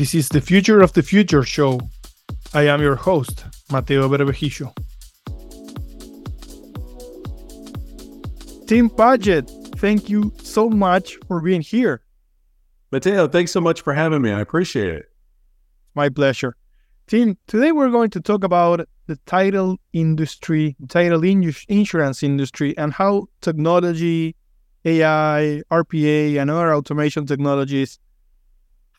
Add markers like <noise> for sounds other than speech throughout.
This is the Future of the Future show. I am your host, Mateo Berbejicio. Tim Padgett, thank you so much for being here. Mateo, thanks so much for having me. I appreciate it. My pleasure. Tim, today we're going to talk about the title industry, title in- insurance industry, and how technology, AI, RPA, and other automation technologies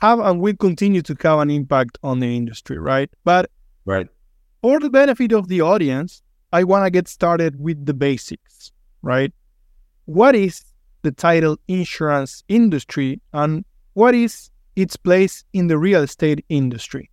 have and will continue to have an impact on the industry, right? But right. for the benefit of the audience, I want to get started with the basics, right? What is the title insurance industry and what is its place in the real estate industry?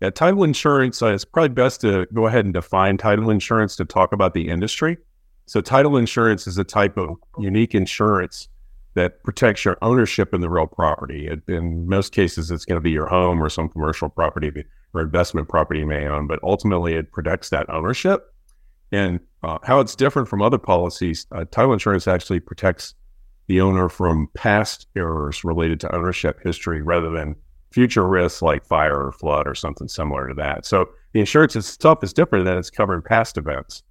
Yeah, title insurance, uh, it's probably best to go ahead and define title insurance to talk about the industry. So, title insurance is a type of unique insurance that protects your ownership in the real property. It, in most cases, it's going to be your home or some commercial property or investment property you may own, but ultimately it protects that ownership. And uh, how it's different from other policies, uh, title insurance actually protects the owner from past errors related to ownership history rather than future risks like fire or flood or something similar to that. So the insurance itself is different than it's covering past events.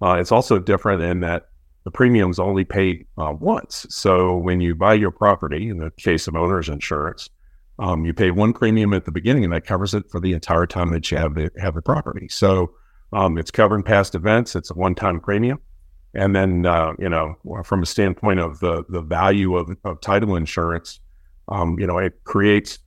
Uh, it's also different in that the premium's only paid uh, once. So when you buy your property, in the case of owner's insurance, um, you pay one premium at the beginning, and that covers it for the entire time that you have the have the property. So um, it's covering past events. It's a one time premium, and then uh, you know from a standpoint of the the value of, of title insurance, um, you know it creates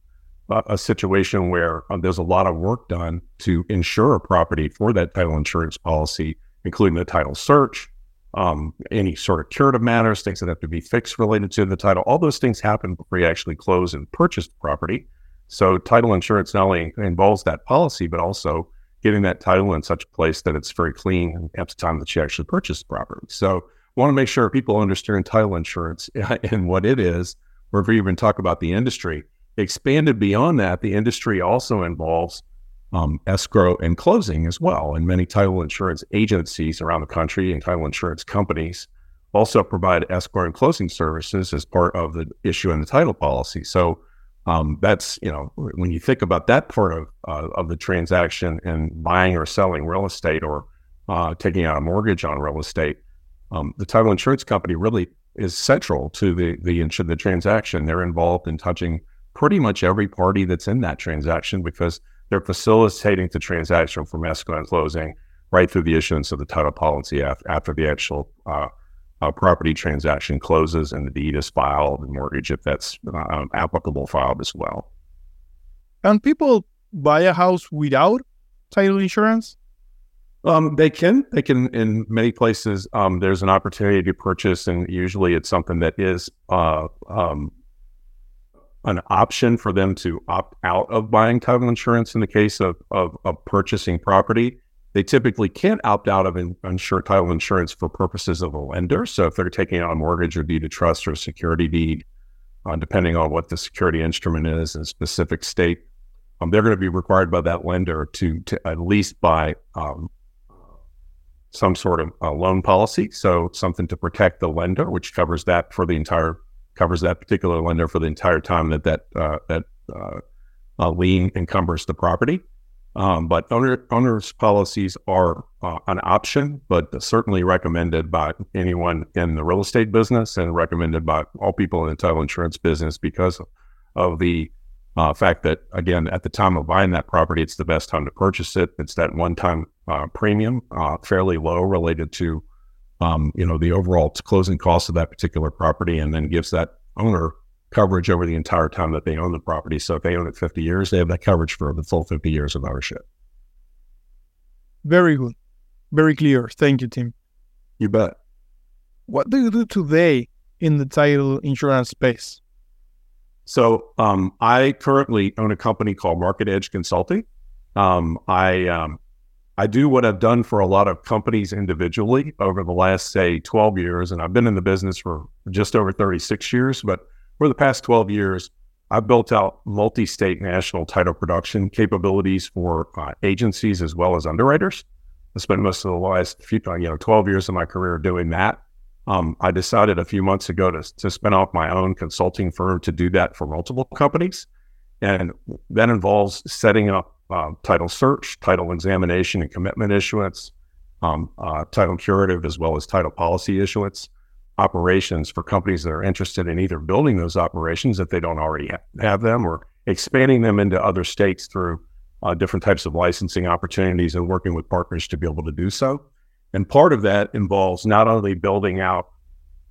a, a situation where uh, there's a lot of work done to insure a property for that title insurance policy, including the title search, um, any sort of curative matters, things that have to be fixed related to the title. All those things happen before you actually close and purchase the property. So title insurance not only involves that policy, but also getting that title in such a place that it's very clean at the time that you actually purchase the property. So want to make sure people understand title insurance <laughs> and what it is, or if we even talk about the industry. Expanded beyond that, the industry also involves um, escrow and closing as well. And many title insurance agencies around the country and title insurance companies also provide escrow and closing services as part of the issue in the title policy. So um, that's you know when you think about that part of uh, of the transaction and buying or selling real estate or uh, taking out a mortgage on real estate, um, the title insurance company really is central to the the the transaction. They're involved in touching pretty much every party that's in that transaction because they're facilitating the transaction from escrow and closing right through the issuance of the title policy after, after the actual uh, uh, property transaction closes and the deed is filed, the mortgage, if that's uh, applicable, filed as well. Can people buy a house without title insurance? Um, they can. They can. In many places, um, there's an opportunity to purchase, and usually it's something that is uh, um, an option for them to opt out of buying title insurance in the case of, of, of purchasing property. They typically can't opt out of in, insure, title insurance for purposes of a lender. So if they're taking out a mortgage or deed of trust or a security deed, uh, depending on what the security instrument is in a specific state, um, they're going to be required by that lender to, to at least buy um, some sort of loan policy. So something to protect the lender, which covers that for the entire covers that particular lender for the entire time that that uh, that uh, uh, lien encumbers the property. Um, but owner, owners policies are uh, an option, but certainly recommended by anyone in the real estate business and recommended by all people in the title insurance business because of the uh, fact that, again, at the time of buying that property, it's the best time to purchase it. It's that one-time uh, premium, fairly low related to um, you know, the overall closing cost of that particular property, and then gives that owner coverage over the entire time that they own the property. So if they own it 50 years, they have that coverage for the full 50 years of ownership. Very good. Very clear. Thank you, Tim. You bet. What do you do today in the title insurance space? So um, I currently own a company called Market Edge Consulting. Um, I um, I do what I've done for a lot of companies individually over the last, say, 12 years. And I've been in the business for just over 36 years. But for the past 12 years, I've built out multi state national title production capabilities for uh, agencies as well as underwriters. I spent most of the last few, uh, you know, 12 years of my career doing that. Um, I decided a few months ago to, to spin off my own consulting firm to do that for multiple companies. And that involves setting up uh, title search, title examination and commitment issuance, um, uh, title curative, as well as title policy issuance operations for companies that are interested in either building those operations if they don't already ha- have them or expanding them into other states through uh, different types of licensing opportunities and working with partners to be able to do so. And part of that involves not only building out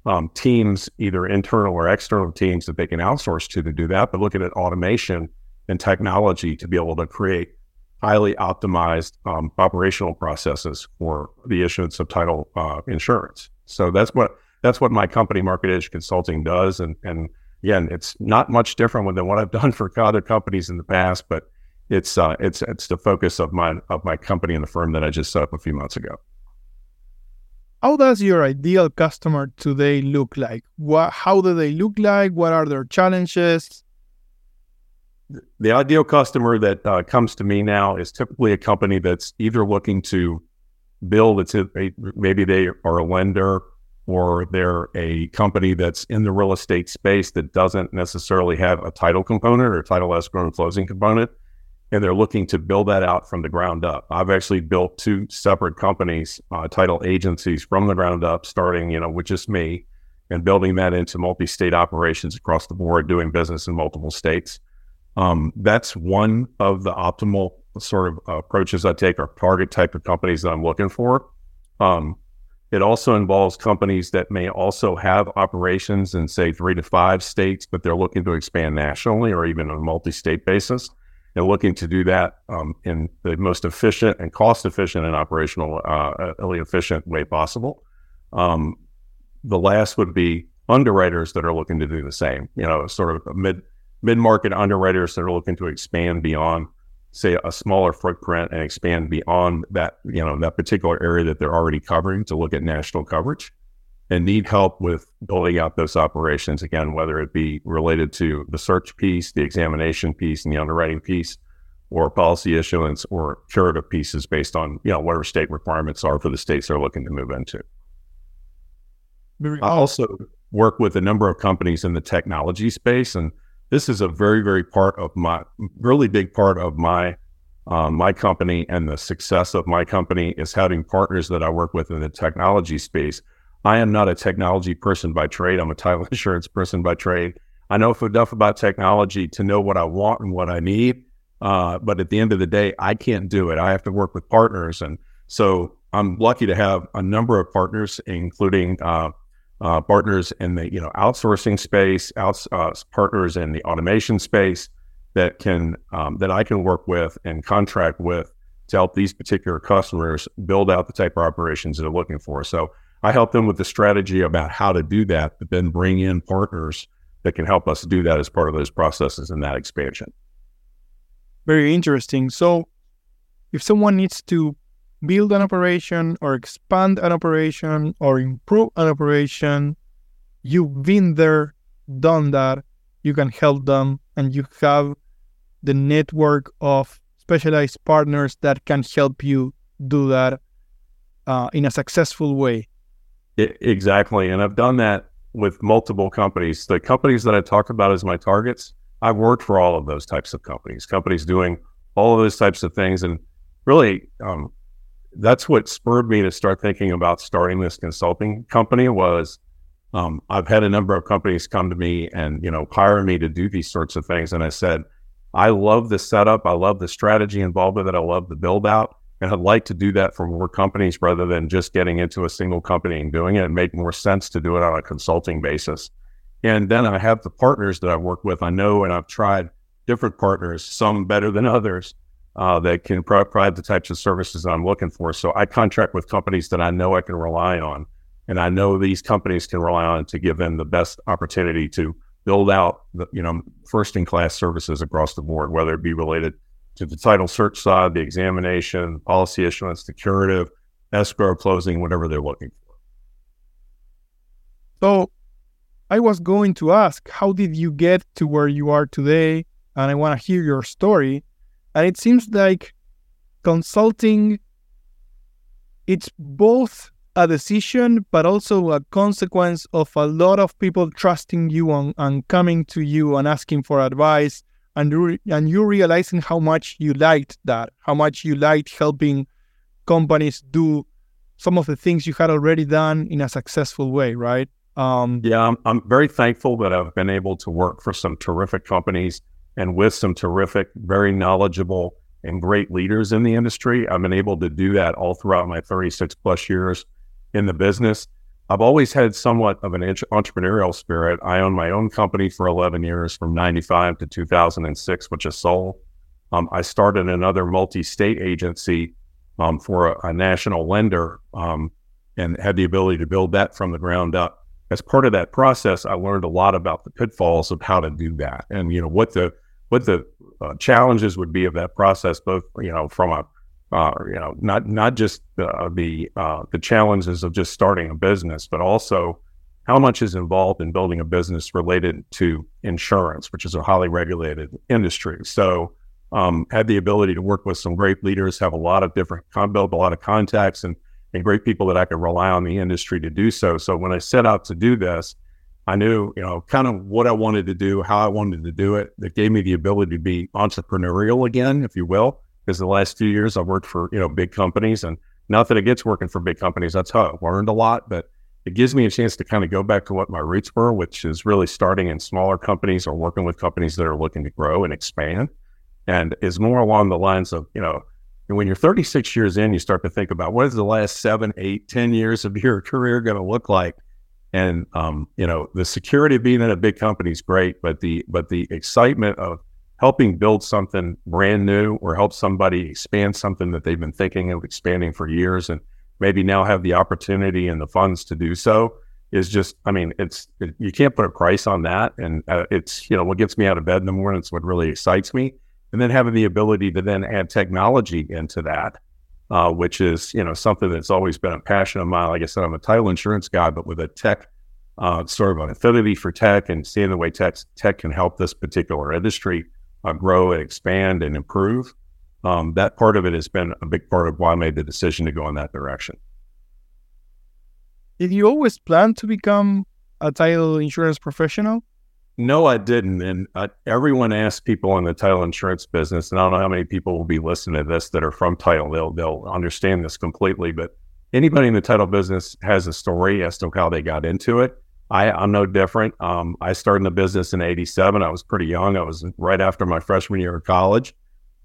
um, teams, either internal or external teams that they can outsource to to do that, but looking at automation and technology to be able to create highly optimized um, operational processes for the issuance of title uh, insurance. So that's what that's what my company, Market Edge Consulting, does. And and again, it's not much different than what I've done for <laughs> other companies in the past, but it's uh, it's it's the focus of my of my company and the firm that I just set up a few months ago. How does your ideal customer today look like? What, how do they look like? What are their challenges? The ideal customer that uh, comes to me now is typically a company that's either looking to build, it's a, maybe they are a lender or they're a company that's in the real estate space that doesn't necessarily have a title component or title escrow and closing component and they're looking to build that out from the ground up. I've actually built two separate companies, uh, title agencies from the ground up, starting, you know, with just me and building that into multi-state operations across the board, doing business in multiple states. Um, that's one of the optimal sort of approaches I take or target type of companies that I'm looking for. Um, it also involves companies that may also have operations in say three to five states, but they're looking to expand nationally or even on a multi-state basis and looking to do that um, in the most efficient and cost efficient and operational, uh, efficient way possible. Um, the last would be underwriters that are looking to do the same. You know, sort of mid mid market underwriters that are looking to expand beyond, say, a smaller footprint and expand beyond that. You know, that particular area that they're already covering to look at national coverage and need help with building out those operations again, whether it be related to the search piece, the examination piece, and the underwriting piece, or policy issuance or curative pieces based on you know whatever state requirements are for the states they're looking to move into. I also work with a number of companies in the technology space, and this is a very, very part of my really big part of my um, my company and the success of my company is having partners that I work with in the technology space I am not a technology person by trade. I'm a title <laughs> insurance person by trade. I know enough about technology to know what I want and what I need. Uh, but at the end of the day, I can't do it. I have to work with partners. And so I'm lucky to have a number of partners, including uh, uh, partners in the you know outsourcing space, outs, uh, partners in the automation space that can um, that I can work with and contract with to help these particular customers build out the type of operations they're looking for. So I help them with the strategy about how to do that, but then bring in partners that can help us do that as part of those processes and that expansion. Very interesting. So, if someone needs to build an operation or expand an operation or improve an operation, you've been there, done that, you can help them, and you have the network of specialized partners that can help you do that uh, in a successful way. It, exactly. And I've done that with multiple companies. The companies that I talked about as my targets, I've worked for all of those types of companies, companies doing all of those types of things. And really, um, that's what spurred me to start thinking about starting this consulting company was um, I've had a number of companies come to me and, you know, hire me to do these sorts of things. And I said, I love the setup. I love the strategy involved with it. I love the build out. And I'd like to do that for more companies rather than just getting into a single company and doing it. It make more sense to do it on a consulting basis. And then I have the partners that I work with. I know and I've tried different partners, some better than others, uh, that can provide the types of services I'm looking for. So I contract with companies that I know I can rely on. And I know these companies can rely on to give them the best opportunity to build out the, you know, first in class services across the board, whether it be related to the title search side, the examination, policy issuance, the curative, escrow closing, whatever they're looking for. So I was going to ask, how did you get to where you are today? And I want to hear your story. And it seems like consulting, it's both a decision, but also a consequence of a lot of people trusting you and, and coming to you and asking for advice and you and you realizing how much you liked that, how much you liked helping companies do some of the things you had already done in a successful way, right? Um, yeah, I'm, I'm very thankful that I've been able to work for some terrific companies and with some terrific, very knowledgeable and great leaders in the industry. I've been able to do that all throughout my 36 plus years in the business. I've always had somewhat of an entrepreneurial spirit. I owned my own company for 11 years from 95 to 2006, which is sold. Um, I started another multi state agency um, for a, a, national lender um, and had the ability to build that from the ground up. As part of that process, I learned a lot about the pitfalls of how to do that and, you know, what the what the uh, challenges would be of that process, both you know from a uh, you know not not just uh, the the challenges of just starting a business, but also how much is involved in building a business related to insurance, which is a highly regulated industry. So um, had the ability to work with some great leaders, have a lot of different, build a lot of contacts and, and great people that I could rely on the industry to do so. So when I set out to do this, I knew, you know, kind of what I wanted to do, how I wanted to do it. That gave me the ability to be entrepreneurial again, if you will. Because the last few years I've worked for, you know, big companies and not that it gets working for big companies. That's how I learned a lot, but it gives me a chance to kind of go back to what my roots were, which is really starting in smaller companies or working with companies that are looking to grow and expand. And is more along the lines of, you know, when you're 36 years in, you start to think about what is the last seven, eight, ten years of your <laughs> career going to look like? And um, you know, the security of being in a big company is great, but the but the excitement of helping build something brand new or help somebody expand something that they've been thinking of expanding for years and maybe now have the opportunity and the funds to do so is just i mean it's it, you can't put a price on that. And uh, it's you know what gets me out of bed in the morning it's what really excites me. And then having the ability to then add technology into that uh, which is you know something that's always been a passion of mine. Like I said, I'm a title insurance guy, but with a tech uh, sort of an affinity for tech and seeing the way tech tech can help this particular industry uh, grow and expand and improve. Um, that part of it has been a big part of why I made the decision to go in that direction. Did you always plan to become a title insurance professional? No, I didn't. And uh, everyone asks people in the title insurance business, and I don't know how many people will be listening to this that are from title. They'll they'll understand this completely. But anybody in the title business has a story as to how they got into it. I, I'm no different. Um, I started in the business in '87. I was pretty young. I was right after my freshman year of college.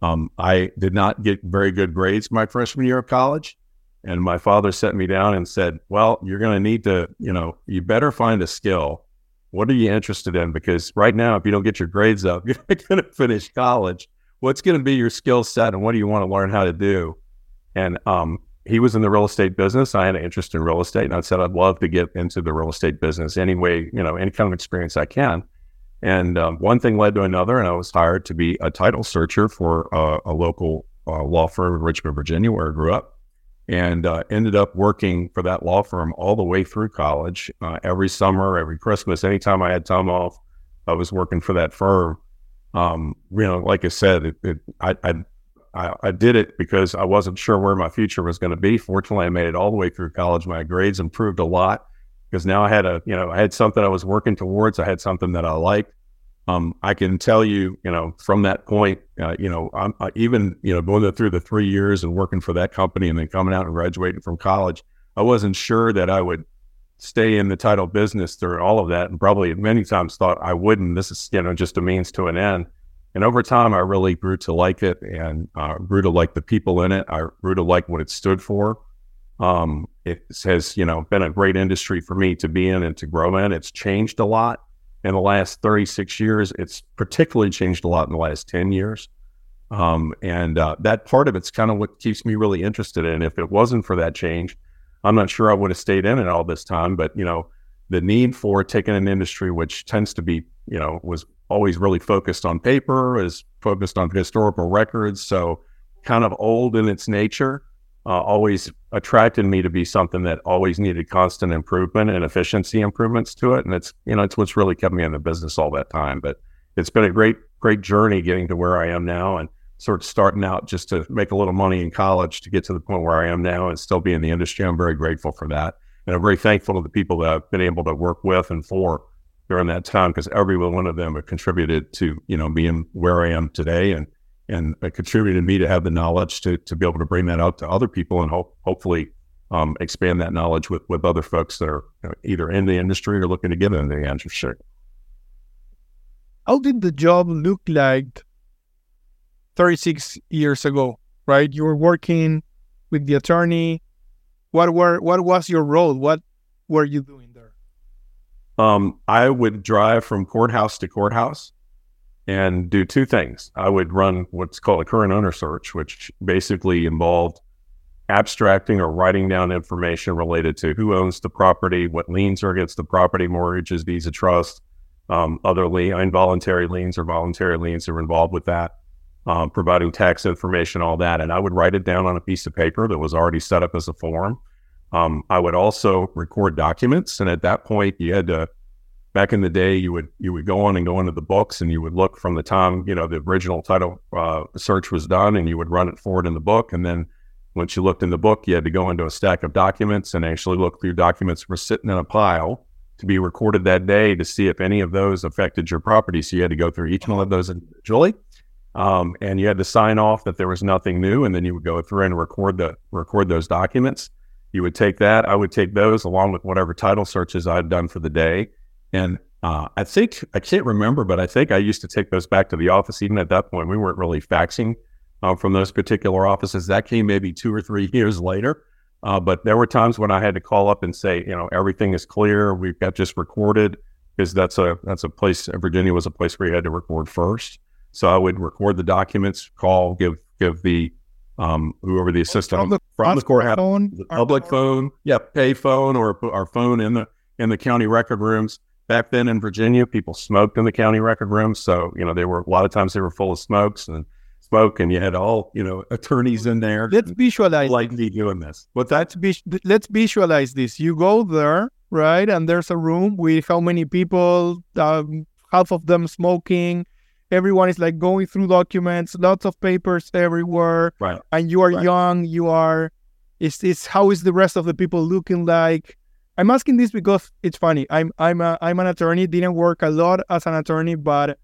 Um, I did not get very good grades my freshman year of college. And my father set me down and said, Well, you're going to need to, you know, you better find a skill what are you interested in? Because right now, if you don't get your grades up, <laughs> you're not going to finish college. What's going to be your skill set and what do you want to learn how to do? And um, he was in the real estate business. I had an interest in real estate, and I said I'd love to get into the real estate business any way, you know, any kind of experience I can. And um, one thing led to another, and I was hired to be a title searcher for uh, a local uh, law firm in Richmond, Virginia, where I grew up and uh, ended up working for that law firm all the way through college. Uh, every summer, every Christmas, anytime I had time off, I was working for that firm. Um, you know, like I said, it, it, I, I, I did it because I wasn't sure where my future was going to be. Fortunately, I made it all the way through college. My grades improved a lot because now I had a, you know, I had something I was working towards. I had something that I liked. Um, I can tell you, you know, from that point, uh, you know, I'm I even, you know, going through the three years and working for that company and then coming out and graduating from college, I wasn't sure that I would stay in the title business through all of that, and probably many times thought I wouldn't. This is, you know, just a means to an end. And over time, I really grew to like it and uh, grew to like the people in it. I grew to like what it stood for. Um, it has, you know, been a great industry for me to be in and to grow in. It's changed a lot in the last 36 years. It's particularly changed a lot in the last 10 years. Um, and uh, that part of it's kind of what keeps me really interested in. If it wasn't for that change, I'm not sure I would have stayed in it all this time. But, you know, the need for taking an industry which tends to be, you know, was always really focused on paper, is focused on historical records. So kind of old in its nature uh, always attracted me to be something that always needed constant improvement and efficiency improvements to it. And it's, you know, it's what's really kept me in the business all that time. But it's been a great, great journey getting to where I am now and sort of starting out just to make a little money in college to get to the point where I am now and still be in the industry. I'm very grateful for that. And I'm very thankful to the people that I've been able to work with and for during that time because every one of them have contributed to you know being where I am today and and it contributed me to have the knowledge to to be able to bring that out to other people and hope hopefully um, expand that knowledge with with other folks that are you know, either in the industry or looking to get into the industry. How did the job look like 36 years ago? Right, you were working with the attorney. What were what was your role? What were you doing there? Um, I would drive from courthouse to courthouse and do two things. I would run what's called a current owner search, which basically involved abstracting or writing down information related to who owns the property, what liens are against the property, mortgages, visa trust, um, other lien, involuntary liens or voluntary liens are involved with that, um, providing tax information, all that. And I would write it down on a piece of paper that was already set up as a form. Um, I would also record documents. And at that point, you had to, back in the day, you would you would go on and go into the books and you would look from the time, you know, the original title uh, search was done and you would run it forward in the book. And then once you looked in the book, you had to go into a stack of documents and actually look through documents that were sitting in a pile to be recorded that day to see if any of those affected your property. So you had to go through each one of those individually. Um, and you had to sign off that there was nothing new, and then you would go through and record the record those documents. You would take that. I would take those along with whatever title searches I had done for the day. And uh, I think I can't remember, but I think I used to take those back to the office. Even at that point, we weren't really faxing uh, from those particular offices. That came maybe two or three <laughs> years later. Uh, but there were times when I had to call up and say, you know, everything is clear. We've got just recorded because that's a that's a place. Virginia was a place where you had to record first. So I would record the documents, call, give give the um, whoever the assistant From the, from the courthouse, phone, the public phone, yeah, pay phone or our phone in the in the county record rooms. Back then in Virginia, people smoked in the county record rooms, so you know they were a lot of times they were full of smokes and smoke, and you had all you know attorneys in there. Let's visualize. like me doing this. But that's let's visualize this. You go there, right, and there's a room with how many people? Um, half of them smoking. Everyone is like going through documents, lots of papers everywhere, right. and you are Right. young. You are. it's, is how is the rest of the people looking like? I'm asking this because it's funny. I'm I'm a I'm an attorney. Didn't work a lot as an attorney, but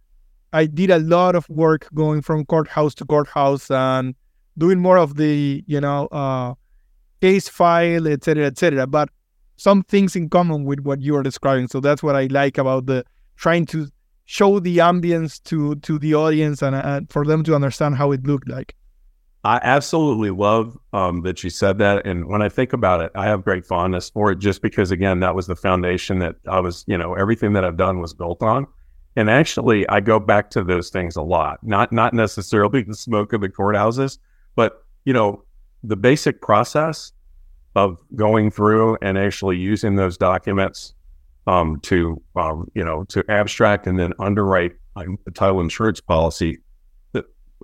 I did a lot of work going from courthouse to courthouse and doing more of the you know uh, case file, etc., etc. But some things in common with what you are describing. So that's what I like about the trying to show the ambience to to the audience and, and for them to understand how it looked like. I absolutely love um, that you said that. And when I think about it, I have great fondness for it just because, again, that was the foundation that I was, you know, everything that I've done was built on. And actually, I go back to those things a lot, not not necessarily the smoke of the courthouses, but, you know, the basic process of going through and actually using those documents um, to, um, you know, to abstract and then underwrite a title insurance policy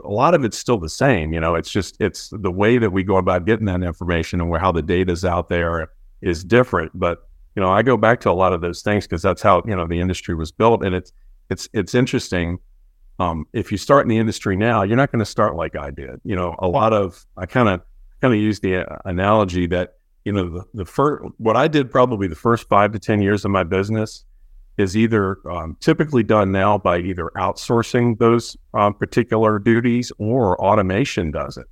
a lot of it's still the same. You know, it's just it's the way that we go about getting that information and where how the data's out there is different. But you know, I go back to a lot of those things because that's how you know the industry was built, and it's it's it's interesting. Um, if you start in the industry now, you're not going to start like I did. You know, a lot of I kind of kind of use the uh, analogy that you know the, the first what I did probably the first five to ten years of my business is either um, typically done now by either outsourcing those um, particular duties or automation does it.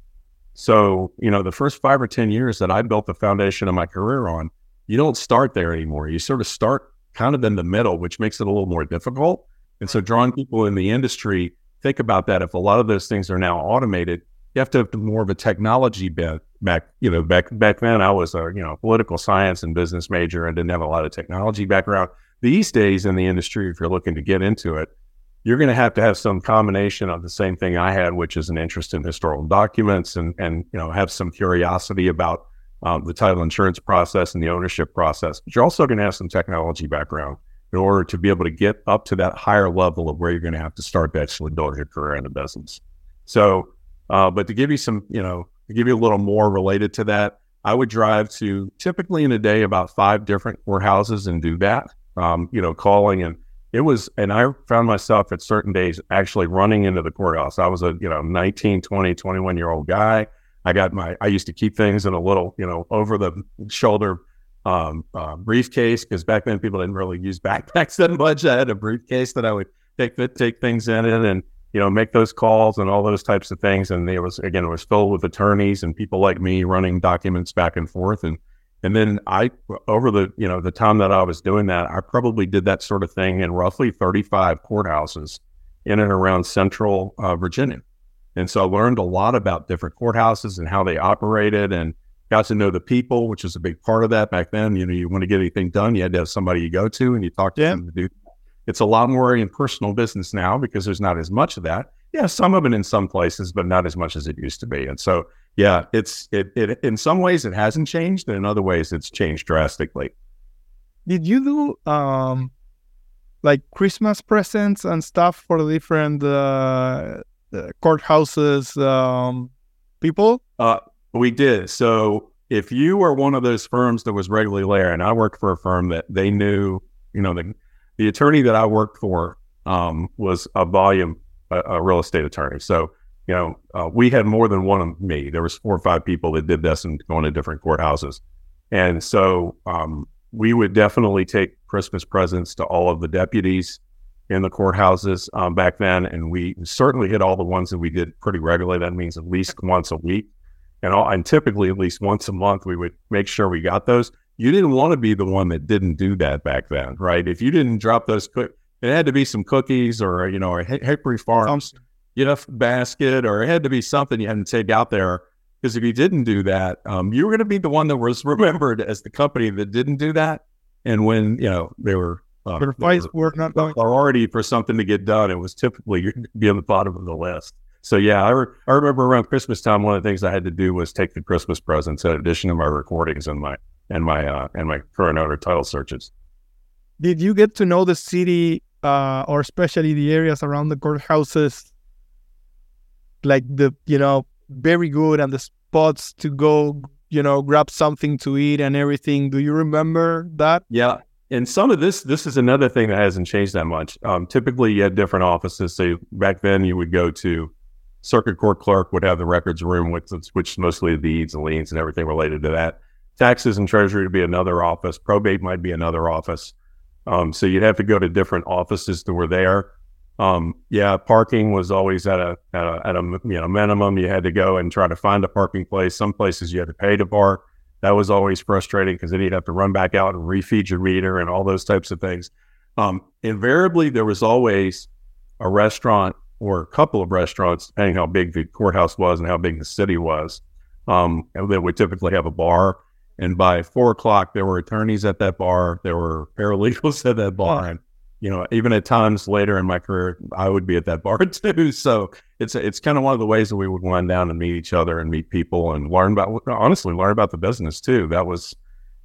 So, you know, the first five or 10 years that I built the foundation of my career on, you don't start there anymore. You sort of start kind of in the middle, which makes it a little more difficult. And so, drawing people in the industry, think about that. If a lot of those things are now automated, you have to have more of a technology bent. Back, you know, back back then, I was a you know political science and business major and didn't have a lot of technology background these days in the industry, if you're looking to get into it, you're going to have to have some combination of the same thing I had, which is an interest in historical documents and and you know have some curiosity about um, the title insurance process and the ownership process. But you're also going to have some technology background in order to be able to get up to that higher level of where you're going to have to start to actually build your career in the business. So, uh, but to give you some, you know, to give you a little more related to that, I would drive to typically in a day about five different courthouses and do that um, you know, calling and it was, and I found myself at certain days actually running into the courthouse. I was a, you know, 19, 20, 21 year old guy. I got my, I used to keep things in a little, you know, over the shoulder um, uh, briefcase because back then people didn't really use <laughs> backpacks that much. I had a briefcase that I would take take things in it and you know make those calls and all those types of things. And it was again it was filled with attorneys and people like me running documents back and forth and and then I over the you know the time that I was doing that, I probably did that sort of thing in roughly 35 courthouses in and around Central uh, Virginia. And so I learned a lot about different courthouses and how they operated and got to know the people, which was a big part of that back then. You know, you want to get anything done, you had to have somebody you go to and you talk to yeah. them to do. It's a lot more in personal business now because there's not as much of that. Yeah, some of it in some places, but not as much as it used to be. And so, yeah, it's it, it in some ways it hasn't changed, and in other ways it's changed drastically. Did you do um like Christmas presents and stuff for the different uh, courthouses um, people? Uh, we did. So if you were one of those firms that was regularly there, and I worked for a firm that they knew, you know, the, the attorney that I worked for um, was a volume, a, a, real estate attorney. So, you know, uh, we had more than one of me. There was four or five people that did this and going to different courthouses. And so um, we would definitely take Christmas presents to all of the deputies in the courthouses um, back then, and we certainly hit all the ones that we did pretty regularly. That means at least once a week, and, all, and typically at least once a month, we would make sure we got those. You didn't want to be the one that didn't do that back then, right? If you didn't drop those, it had to be some cookies or you know, a Hickory Farms, you know, basket, or it had to be something you had to take out there. Because if you didn't do that, um, you were going to be the one that was <laughs> remembered as the company that didn't do that. And when you know they were uh, but if were not going priority for something to get done, it was typically you'd <laughs> be on the bottom of the list. So yeah, I, re- I remember around Christmas time, one of the things I had to do was take the Christmas presents in addition to my recordings and my and my uh, and my current owner title searches. Did you get to know the city uh, or especially the areas around the courthouses, like the you know very good and the spots to go you know grab something to eat and everything? Do you remember that? Yeah, and some of this, this is another thing that hasn't changed that much. Um, typically, you had different offices. So back then, you would go to circuit court clerk would have the records room, which, which mostly deeds and liens and everything related to that. Taxes and treasury would be another office. Probate might be another office. Um, so you'd have to go to different offices that were there. Um, yeah, parking was always at a, at a, at a you know minimum. You had to go and try to find a parking place. Some places you had to pay to park. That was always frustrating because then you'd have to run back out and refeed your meter and all those types of things. Um, invariably, there was always a restaurant or a couple of restaurants, depending how big the courthouse was and how big the city was. Um, and then we typically have a bar. And by four o'clock, there were attorneys at that bar. There were paralegals <laughs> at that bar. And you know, even at times later in my career, I would be at that <laughs> bar too. So it's it's kind of one of the ways that we would wind down and meet each other and meet people and learn about honestly learn about the business too. That was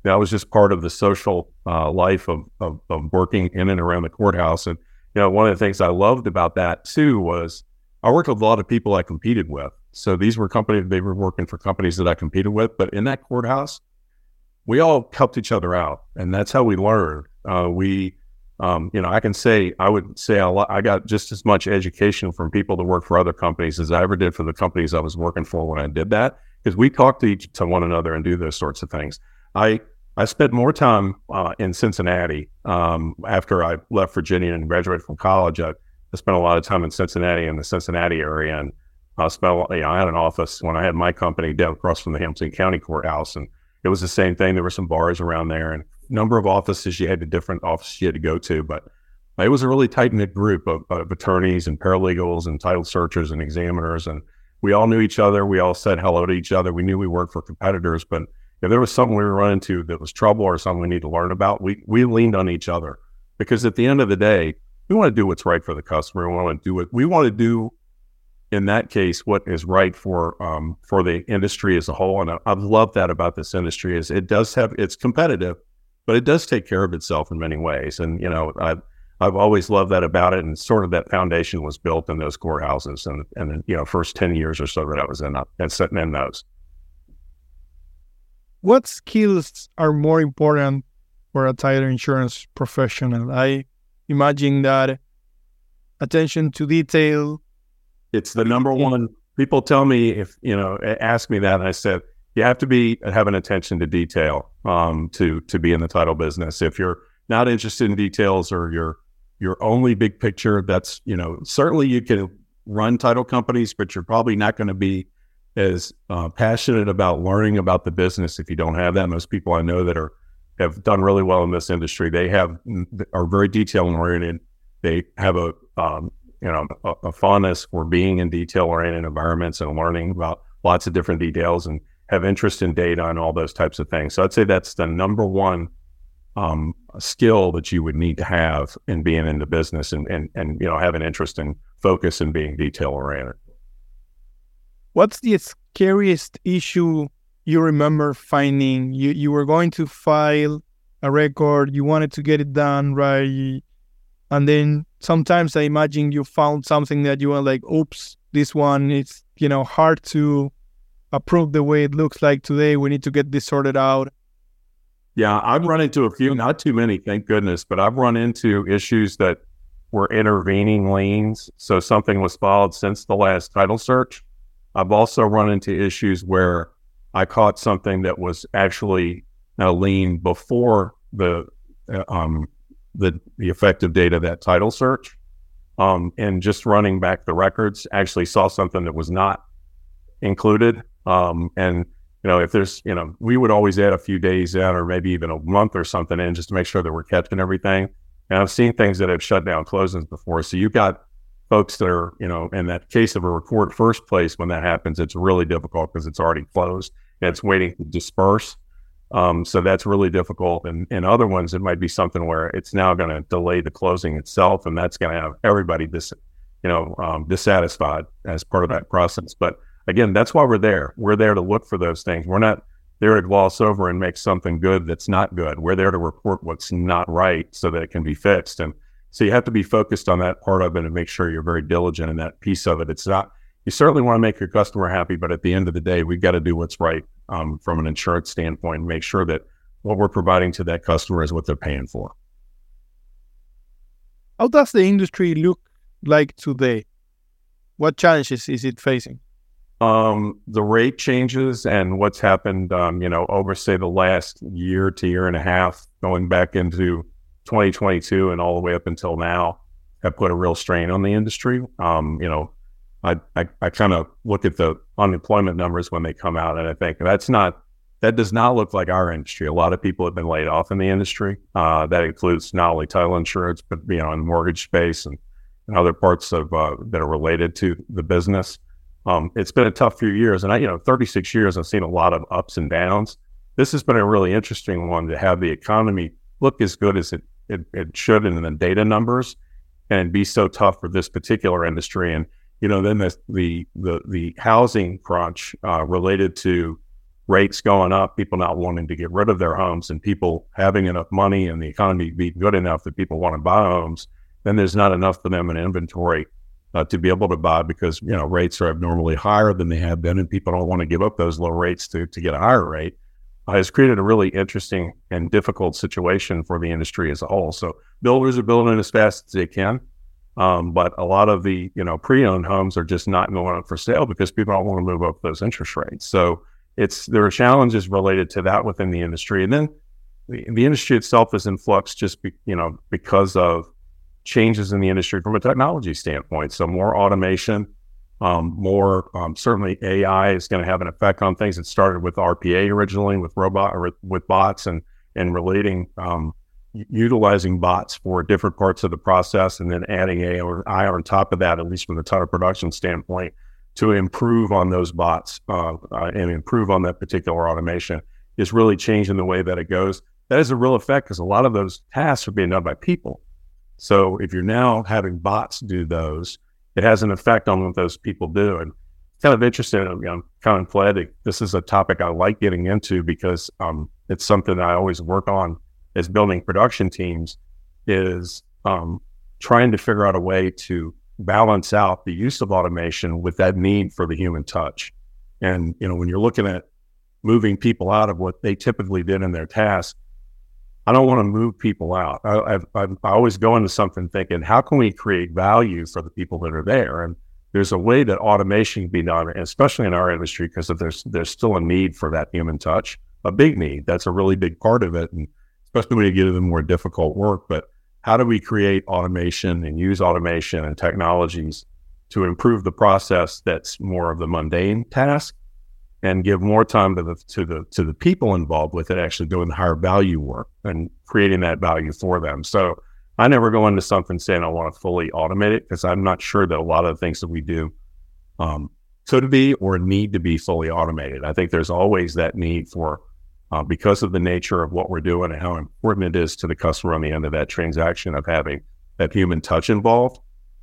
that was just part of the social uh, life of, of, of working in and around the courthouse. And you know, one of the things I loved about that too was I worked with a lot of people I competed with. So these were companies they were working for companies that I competed with, but in that courthouse, we all helped each other out, and that's how we learned. Uh, we um, you know, I can say I would say a lot, I got just as much education from people that work for other companies as I ever did for the companies I was working for when I did that because we talk to each to one another and do those sorts of things. I I spent more time uh, in Cincinnati um, after I left Virginia and graduated from college. I, I, spent a lot of time in Cincinnati in the Cincinnati area, and I spent. You know, I had an office when I had my company down across from the Hamilton County Courthouse, and it was the same thing. There were some bars around there, and number of offices you had to different offices you had to go to, but it was a really tight knit group of, of, attorneys and paralegals and title searchers and examiners, and we all knew each other. We all said hello to each other. We knew we worked for competitors, but if there was something we were running into that was trouble or something we need to learn about, we we leaned on each other because at the end of the day, we want to do what's right for the customer. We want to do it. We want to do in that case what is right for um, for the industry as a whole. And I, I love that about this industry is it does have it's competitive, but it does take care of itself in many ways. And you know, I've I've always loved that about it, and sort of that foundation was built in those courthouses, and and you know, first ten years or so that I was in uh, and sitting in those. What skills are more important for a title insurance professional? I imagine that attention to detail. It's the number one. People tell me if you know, ask me that, and I said you have to be have an attention to detail um, to to be in the title business. If you're not interested in details or you're only big picture, that's you know certainly you can run title companies, but you're probably not going to be as uh, passionate about learning about the business if you don't have that. Most people I know that are have done really well in this industry, they have are very detail oriented. They have a um, you know a, a fondness for being in detail oriented environments and learning about lots of different details and have interest in data and all those types of things. So I'd say that's the number one um, skill that you would need to have in being in the business and, and, and you know, have an interest and focus and being detail oriented. What's the scariest issue you remember finding? You, you were going to file a record, you wanted to get it done right. And then sometimes I imagine you found something that you were like, oops, this one is, you know, hard to approve the way it looks like today. We need to get this sorted out. Yeah, I've run into a few, not too many, thank goodness, but I've run into issues that were intervening liens. So something was filed since the last title search. I've also run into issues where I caught something that was actually a lien before the uh, um, the the effective date of that title search. Um, and just running back the records, actually saw something that was not included. Um, and you know, if there's, you know, we would always add a few days in or maybe even a month or something in just to make sure that we're catching everything. And I've seen things that have shut down closings before. So you've got folks that are, you know, in that case of a record first place, when that happens, it's really difficult because it's already closed and it's waiting to disburse. Um, so that's really difficult. And in other ones, it might be something where it's now going to delay the closing itself, and that's going to have everybody dis, you know, um, dissatisfied as part of that process. But again, that's why we're there. We're there to look for those things. We're not there to gloss over and make something good that's not good. We're there to report what's not right so that it can be fixed. And so you have to be focused on that part of it and make sure you're very diligent in that piece of it. It's not, you certainly want to make your customer happy, but at the end of the day, we've got to do what's right um, from an insurance standpoint and make sure that what we're providing to that customer is what they're paying for. How does the industry look like today? What challenges is it facing? Um, the rate changes and what's happened, um, you know, over say the last year to year and a half, going back into 2022 and all the way up until now, have put a real strain on the industry. Um, you know, I, I, I kind of look at the unemployment numbers when they come out, and I think that's not that does not look like our industry. A lot of people have been laid off in the industry. Uh, that includes not only title insurance, but you know, in the mortgage space and, and other parts of uh, that are related to the business. Um, it's been a tough few years, and I, you know, 36 years, I've seen a lot of ups and downs. This has been a really interesting one to have the economy look as good as it it, it should in the data numbers, and be so tough for this particular industry. And you know, then the the the, the housing crunch uh, related to rates going up, people not wanting to get rid of their homes, and people having enough money and the economy being good enough that people want to buy homes. Then there's not enough for them in inventory uh, to be able to buy because you know rates are abnormally higher than they have been, and people don't want to give up those low rates to to get a higher rate. Uh, has created a really interesting and difficult situation for the industry as a whole. So builders are building as fast as they can, um, but a lot of the you know pre-owned homes are just not going up for sale because people don't want to move up those interest rates. So it's there are challenges related to that within the industry, and then the, the industry itself is in flux just be, you know because of changes in the industry from a technology standpoint. So more automation, um, more um, certainly AI is going to have an effect on things. It started with RPA originally with robot or with bots and and relating um, utilizing bots for different parts of the process, and then adding AI on top of that, at least from the title production standpoint, to improve on those bots uh, uh, and improve on that particular automation is really changing the way that it goes. That is a real effect because a lot of those tasks are being done by people. So if you're now having bots do those, it has an effect on what those people do. And it's kind of interesting. I'm kind of glad this is a topic I like getting into because um, it's something I always work on as building production teams is um, trying to figure out a way to balance out the use of automation with that need for the human touch. And, you know, when you're looking at moving people out of what they typically did in their task, I don't want to move people out. I, I, I, always go into something thinking, how can we create value for the people that are there? And there's a way that automation can be done, especially in our industry, because there's there's still a need for that human touch, a big need. That's a really big part of it, and especially when you get into more difficult work. But how do we create automation and use automation and technologies to improve the process that's more of the mundane task and give more time to the to the to the people involved with it actually doing the higher value work and creating that value for them. So I never go into something saying I want to fully automate it because I'm not sure that a lot of the things that we do um, could be or need to be fully automated. I think there's always that need for uh, because of the nature of what we're doing and how important it is to the customer on the end of that transaction of having that human touch involved.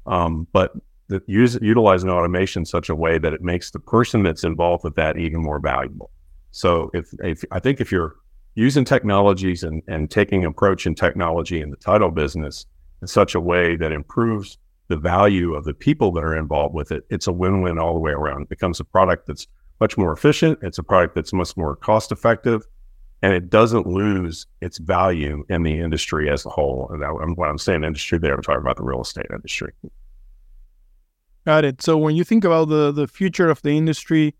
Um, but that use utilizing automation in such a way that it makes the person that's involved with that even more valuable. So if, if I think if you're using technologies and, and taking approach in technology in the title business in such a way that improves the value of the people that are involved with it, it's a win-win all the way around. It becomes a product that's much more efficient. It's a product that's much more cost effective and it doesn't lose its value in the industry as a whole. And when I'm saying industry there, I'm talking about the real estate industry. Got it. So when you think about the the future of the industry,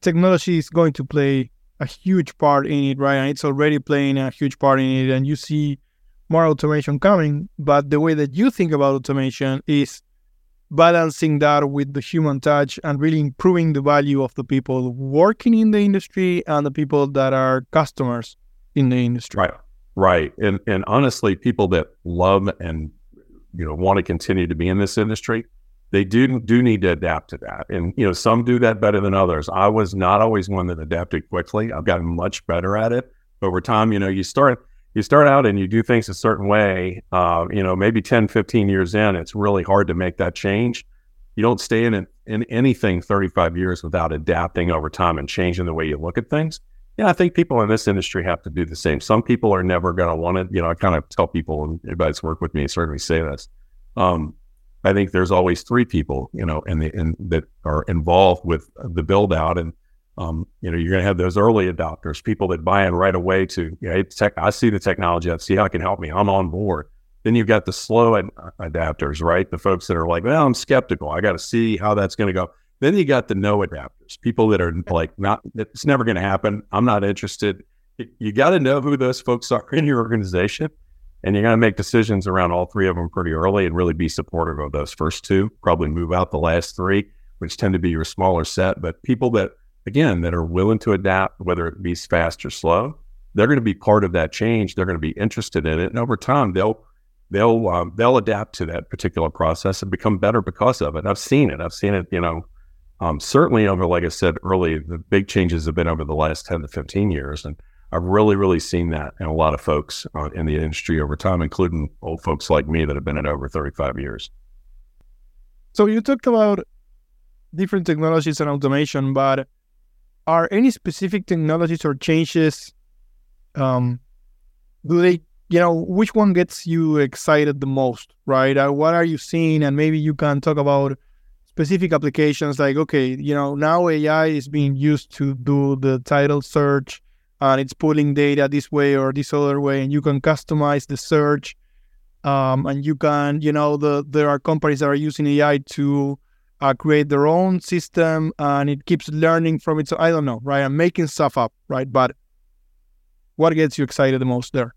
technology is going to play a huge part in it, right? And it's already playing a huge part in it. And you see more automation coming. But the way that you think about automation is balancing that with the human touch and really improving the value of the people working in the industry and the people that are customers in the industry. Right. Right. And and honestly, people that love and you know want to continue to be in this industry, they do do need to adapt to that. And you know, some do that better than others. I was not always one that adapted quickly. I've gotten much better at it over time. You know, you start you start out and you do things a certain way. Uh, you know, maybe 10, 15 years in, it's really hard to make that change. You don't stay in in anything 35 years without adapting over time and changing the way you look at things. Yeah, I think people in this industry have to do the same. Some people are never going to want it. You know, I kind of tell people, and everybody's worked with me certainly say this. Um, I think there's always three people, you know, and in, that are involved with the build out, and um, you know, you're going to have those early adopters, people that buy in right away to, you know, tech, I see the technology, I see how it can help me, I'm on board. Then you've got the slow ad- adapters, right? The folks that are like, well, I'm skeptical. I got to see how that's going to go. Then you got the no adapters, people that are like, not, it's never going to happen. I'm not interested. You got to know who those folks are in your organization. And you're going to make decisions around all three of them pretty early and really be supportive of those first two. Probably move out the last three, which tend to be your smaller set. But people that, again, that are willing to adapt, whether it be fast or slow, they're going to be part of that change. They're going to be interested in it. And over time, they'll they'll um, they'll adapt to that particular process and become better because of it. I've seen it. I've seen it. You know, um, certainly over, like I said early, the big changes have been over the last 10 to 15 years. And I've really, really seen that in a lot of folks uh, in the industry over time, including old folks like me that have been in over 35 years. So you talked about different technologies and automation, but are any specific technologies or changes, um, do they, you know, which one gets you excited the most, right? Uh, what are you seeing? And maybe you can talk about specific applications like okay you know now ai is being used to do the title search and it's pulling data this way or this other way and you can customize the search um, and you can you know the there are companies that are using ai to uh, create their own system and it keeps learning from it. So i don't know right? I'm making stuff up right? But what gets you excited the most there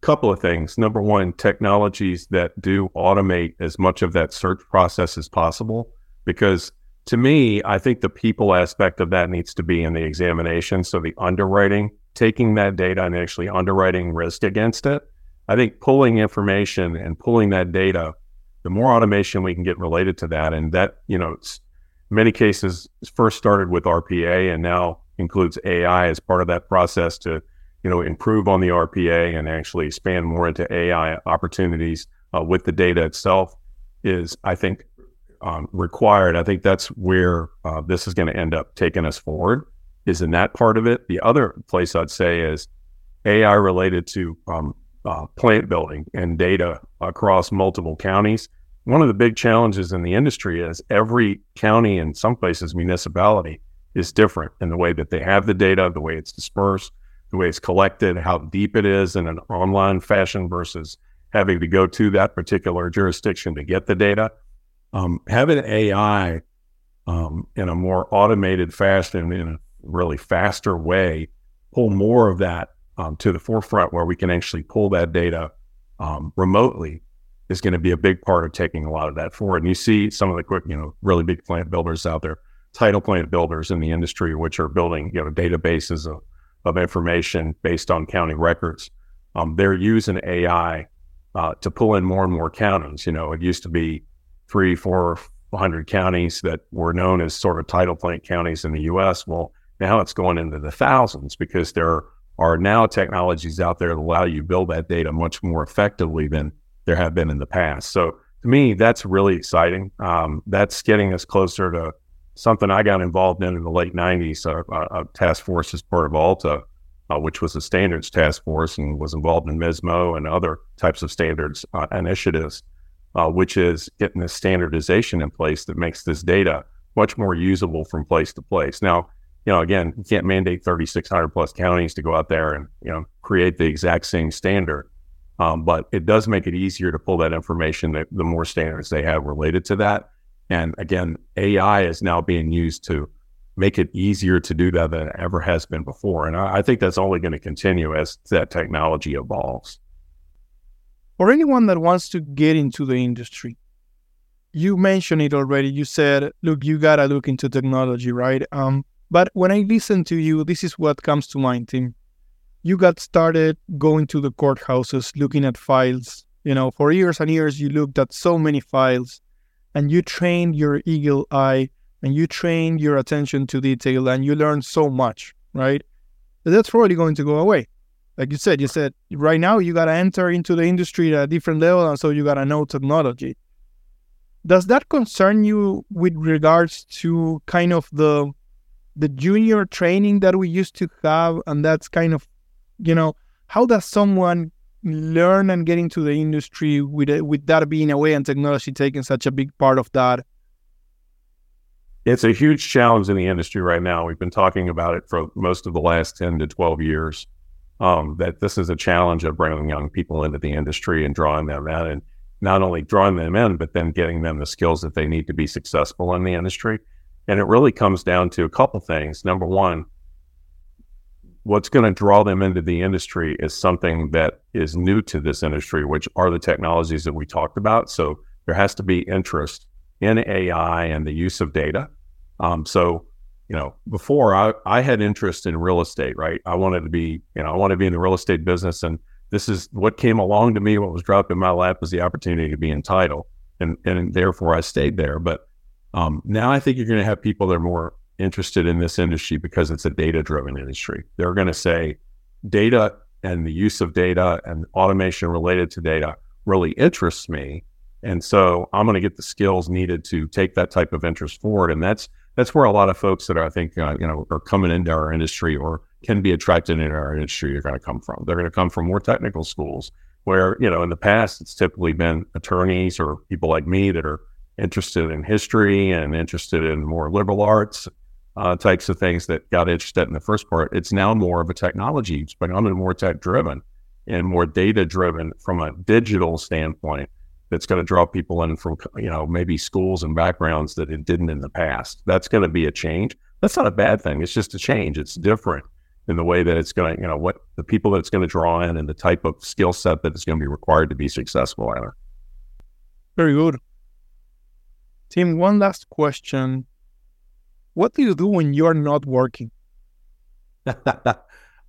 couple of things. Number one, technologies that do automate as much of that search process as possible. Because to me, I think the people aspect of that needs to be in the examination. So the underwriting, taking that data and actually underwriting risk against it. I think pulling information and pulling that data, the more automation we can get related to that, and that, you know, many cases first started with RPA and now includes AI as part of that process to you know, improve on the RPA and actually expand more into AI opportunities uh, with the data itself is, I think, um, required. I think that's where uh, this is going to end up taking us forward. Is in that part of it. The other place I'd say is AI related to um, uh, plant building and data across multiple counties. One of the big challenges in the industry is every county, in some places municipality, is different in the way that they have the data, the way it's dispersed, the way it's collected, how deep it is in an online fashion versus having to go to that particular jurisdiction to get the data. um, having AI um, in a more automated fashion, in a really faster way, pull more of that um, to the forefront where we can actually pull that data um, remotely is going to be a big part of taking a lot of that forward. And you see some of the quick, you know, really big plant builders out there, title plant builders in the industry, which are building, you know, databases of, of information based on county records. Um, they're using AI uh, to pull in more and more counties. You know, it used to be three, four, hundred counties that were known as sort of title plant counties in the U.S. Well, now it's going into the thousands because there are now technologies out there that allow you to build that data much more effectively than there have been in the past. So to me, that's really exciting. Um, that's getting us closer to something I got involved in in the late 90s, a, a task force as part of ALTA, uh, which was a standards task force and was involved in MISMO and other types of standards uh, initiatives, uh, which is getting this standardization in place that makes this data much more usable from place to place. Now, you know, again, you can't mandate 3,600 plus counties to go out there and, you know, create the exact same standard. Um, but it does make it easier to pull that information that the more standards they have related to that. And again, AI is now being used to make it easier to do that than it ever has been before. And I, I think that's only going to continue as that technology evolves. For anyone that wants to get into the industry, you mentioned it already. You said, look, you got to look into technology, right? Um, but when I listen to you, this is what comes to mind, Tim you got started going to the courthouses, looking at files. You know, for years and years, you looked at so many files and you trained your eagle eye and you trained your attention to detail and you learned so much, right? That's probably going to go away. Like you said, you said right now you got to enter into the industry at a different level and so you got to know technology. Does that concern you with regards to kind of the the junior training that we used to have and that's kind of you know, how does someone learn and get into the industry with with that being away and technology taking such a big part of that? It's a huge challenge in the industry right now. We've been talking about it for most of the last 10 to 12 years. Um, that this is a challenge of bringing young people into the industry and drawing them in, and not only drawing them in, but then getting them the skills that they need to be successful in the industry. And it really comes down to a couple things. Number one, what's going to draw them into the industry is something that is new to this industry, which are the technologies that we talked about. So there has to be interest in AI and the use of data. Um, so, you know, before I, I had interest in real estate, right? I wanted to be, you know, I want to be in the real estate business. And this is what came along to me. What was dropped in my lap was the opportunity to be in title. And, and therefore I stayed there. But um, now I think you're going to have people that are more interested in this industry because it's a data driven industry. They're going to say data and the use of data and automation related to data really interests me. And so I'm going to get the skills needed to take that type of interest forward. And that's, that's where a lot of folks that are, I think, uh, you know, are coming into our industry or can be attracted into our industry are going to come from. They're going to come from more technical schools where, you know, in the past, it's typically been attorneys or people like me that are interested in history and interested in more liberal arts uh, types of things that got interested in the first part. It's now more of a technology. It's becoming more tech driven and more data driven from a digital standpoint. That's going to draw people in from you know maybe schools and backgrounds that it didn't in the past. That's going to be a change. That's not a bad thing. It's just a change. It's different in the way that it's going to you know what the people that it's going to draw in and the type of skill set that is going to be required to be successful it. Very good. Tim, one last question what do you do when you're not working? <laughs>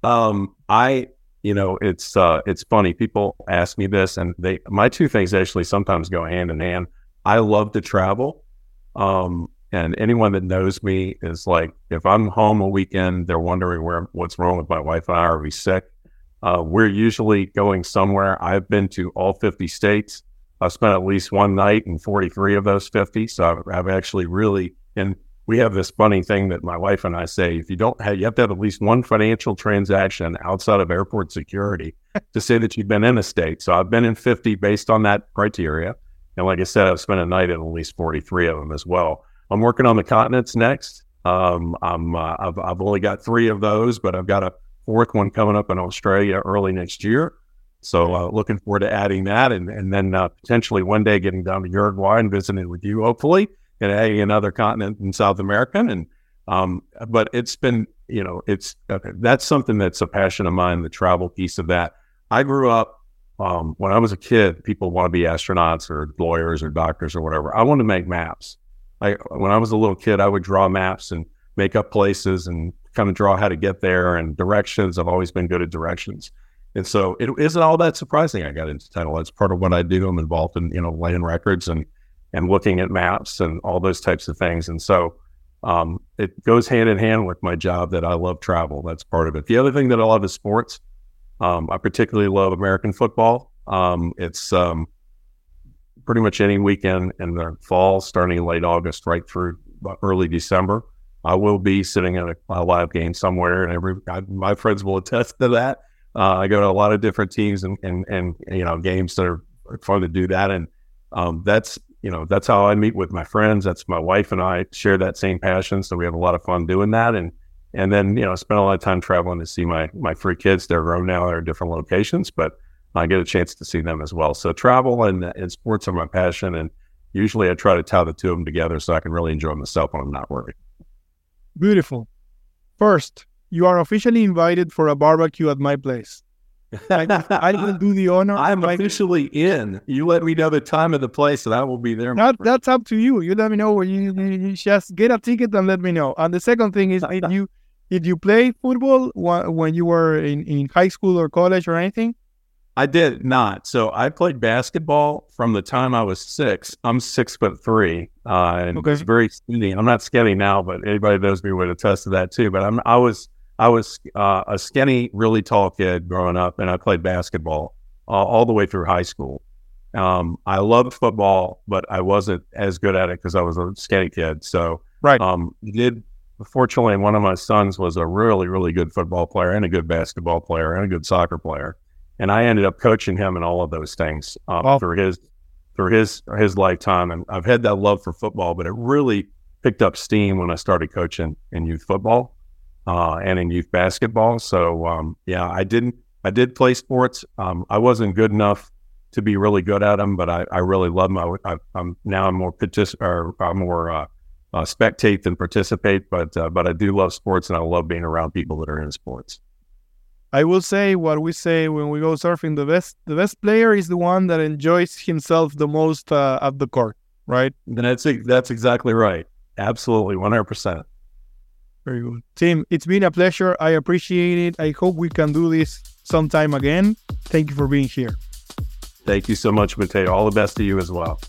um, I, you know, it's uh, it's funny. People ask me this, and they my two things actually sometimes go hand in hand. I love to travel, um, and anyone that knows me is like, if I'm home a weekend, they're wondering where what's wrong with my wife and I. Are we sick? Uh, we're usually going somewhere. I've been to all 50 states. I've spent at least one night in 43 of those 50. So I've, I've actually really, and we have this funny thing that my wife and I say: if you don't have, you have to have at least one financial transaction outside of airport security to say that you've been in a state. So I've been in 50 based on that criteria, and like I said, I've spent a night in at least 43 of them as well. I'm working on the continents next. Um, I'm uh, I've, I've only got three of those, but I've got a fourth one coming up in Australia early next year. So uh, looking forward to adding that, and and then uh, potentially one day getting down to Uruguay and visiting with you, hopefully, and adding another continent in South America. And um, but it's been you know it's okay, that's something that's a passion of mine, the travel piece of that. I grew up um, when I was a kid. People want to be astronauts or lawyers or doctors or whatever. I wanted to make maps. I when I was a little kid, I would draw maps and make up places and kind of draw how to get there and directions. I've always been good at directions. And so it isn't all that surprising I got into title. It's part of what I do. I'm involved in, you know, land records and and looking at maps and all those types of things. And so um, it goes hand in hand with my job that I love travel. That's part of it. The other thing that I love is sports. Um, I particularly love American football. Um, it's um, pretty much any weekend in the fall, starting late August right through early December. I will be sitting at a, a live game somewhere, and every I, my friends will <laughs> attest to that. Uh, I go to a lot of different teams and, and and you know games that are fun to do that, and um, that's you know that's how I meet with my friends. That's my wife and I share that same passion, so we have a lot of fun doing that, and and then you know I spend a lot of time traveling to see my my three kids. They're grown now; they're in different locations, but I get a chance to see them as well. So travel and, and sports are my passion, and usually I try to tie the two of them together so I can really enjoy myself when I'm not working. Beautiful. First, you are officially invited for a barbecue at my place. <laughs> I, I will do the honor. I'm officially in. You let me know the time of the place, and I will be there. That, that's up to you. You let me know. You, you just get a ticket and let me know. And the second thing is, did you did you play football when you were in, in high school or college or anything? I did not. So I played basketball from the time I was six. I'm six foot three, uh, and okay. it's very skinny. I'm not skinny now, but anybody that knows me would attest to that too. But I'm, I was I was uh, a skinny, really tall kid growing up, and I played basketball uh, all the way through high school. Um, I loved football, but I wasn't as good at it because I was a skinny kid. So, right, um, did fortunately one of my sons was a really, really good football player and a good basketball player and a good soccer player, and I ended up coaching him in all of those things um, wow. through his through his his lifetime. And I've had that love for football, but it really picked up steam when I started coaching in youth football uh, and in youth basketball. So um, yeah, I didn't. I did play sports. Um, I wasn't good enough to be really good at them, but I, I really love my. I, am now I'm more partic- or I'm more uh, uh, spectate than participate, but uh, but I do love sports and I love being around people that are in sports. I will say what we say when we go surfing: the best the best player is the one that enjoys himself the most uh, at the court, right? That's that's exactly right. Absolutely, one hundred percent. Very good. Tim, it's been a pleasure. I appreciate it. I hope we can do this sometime again. Thank you for being here. Thank you so much, Mateo. All the best to you as well.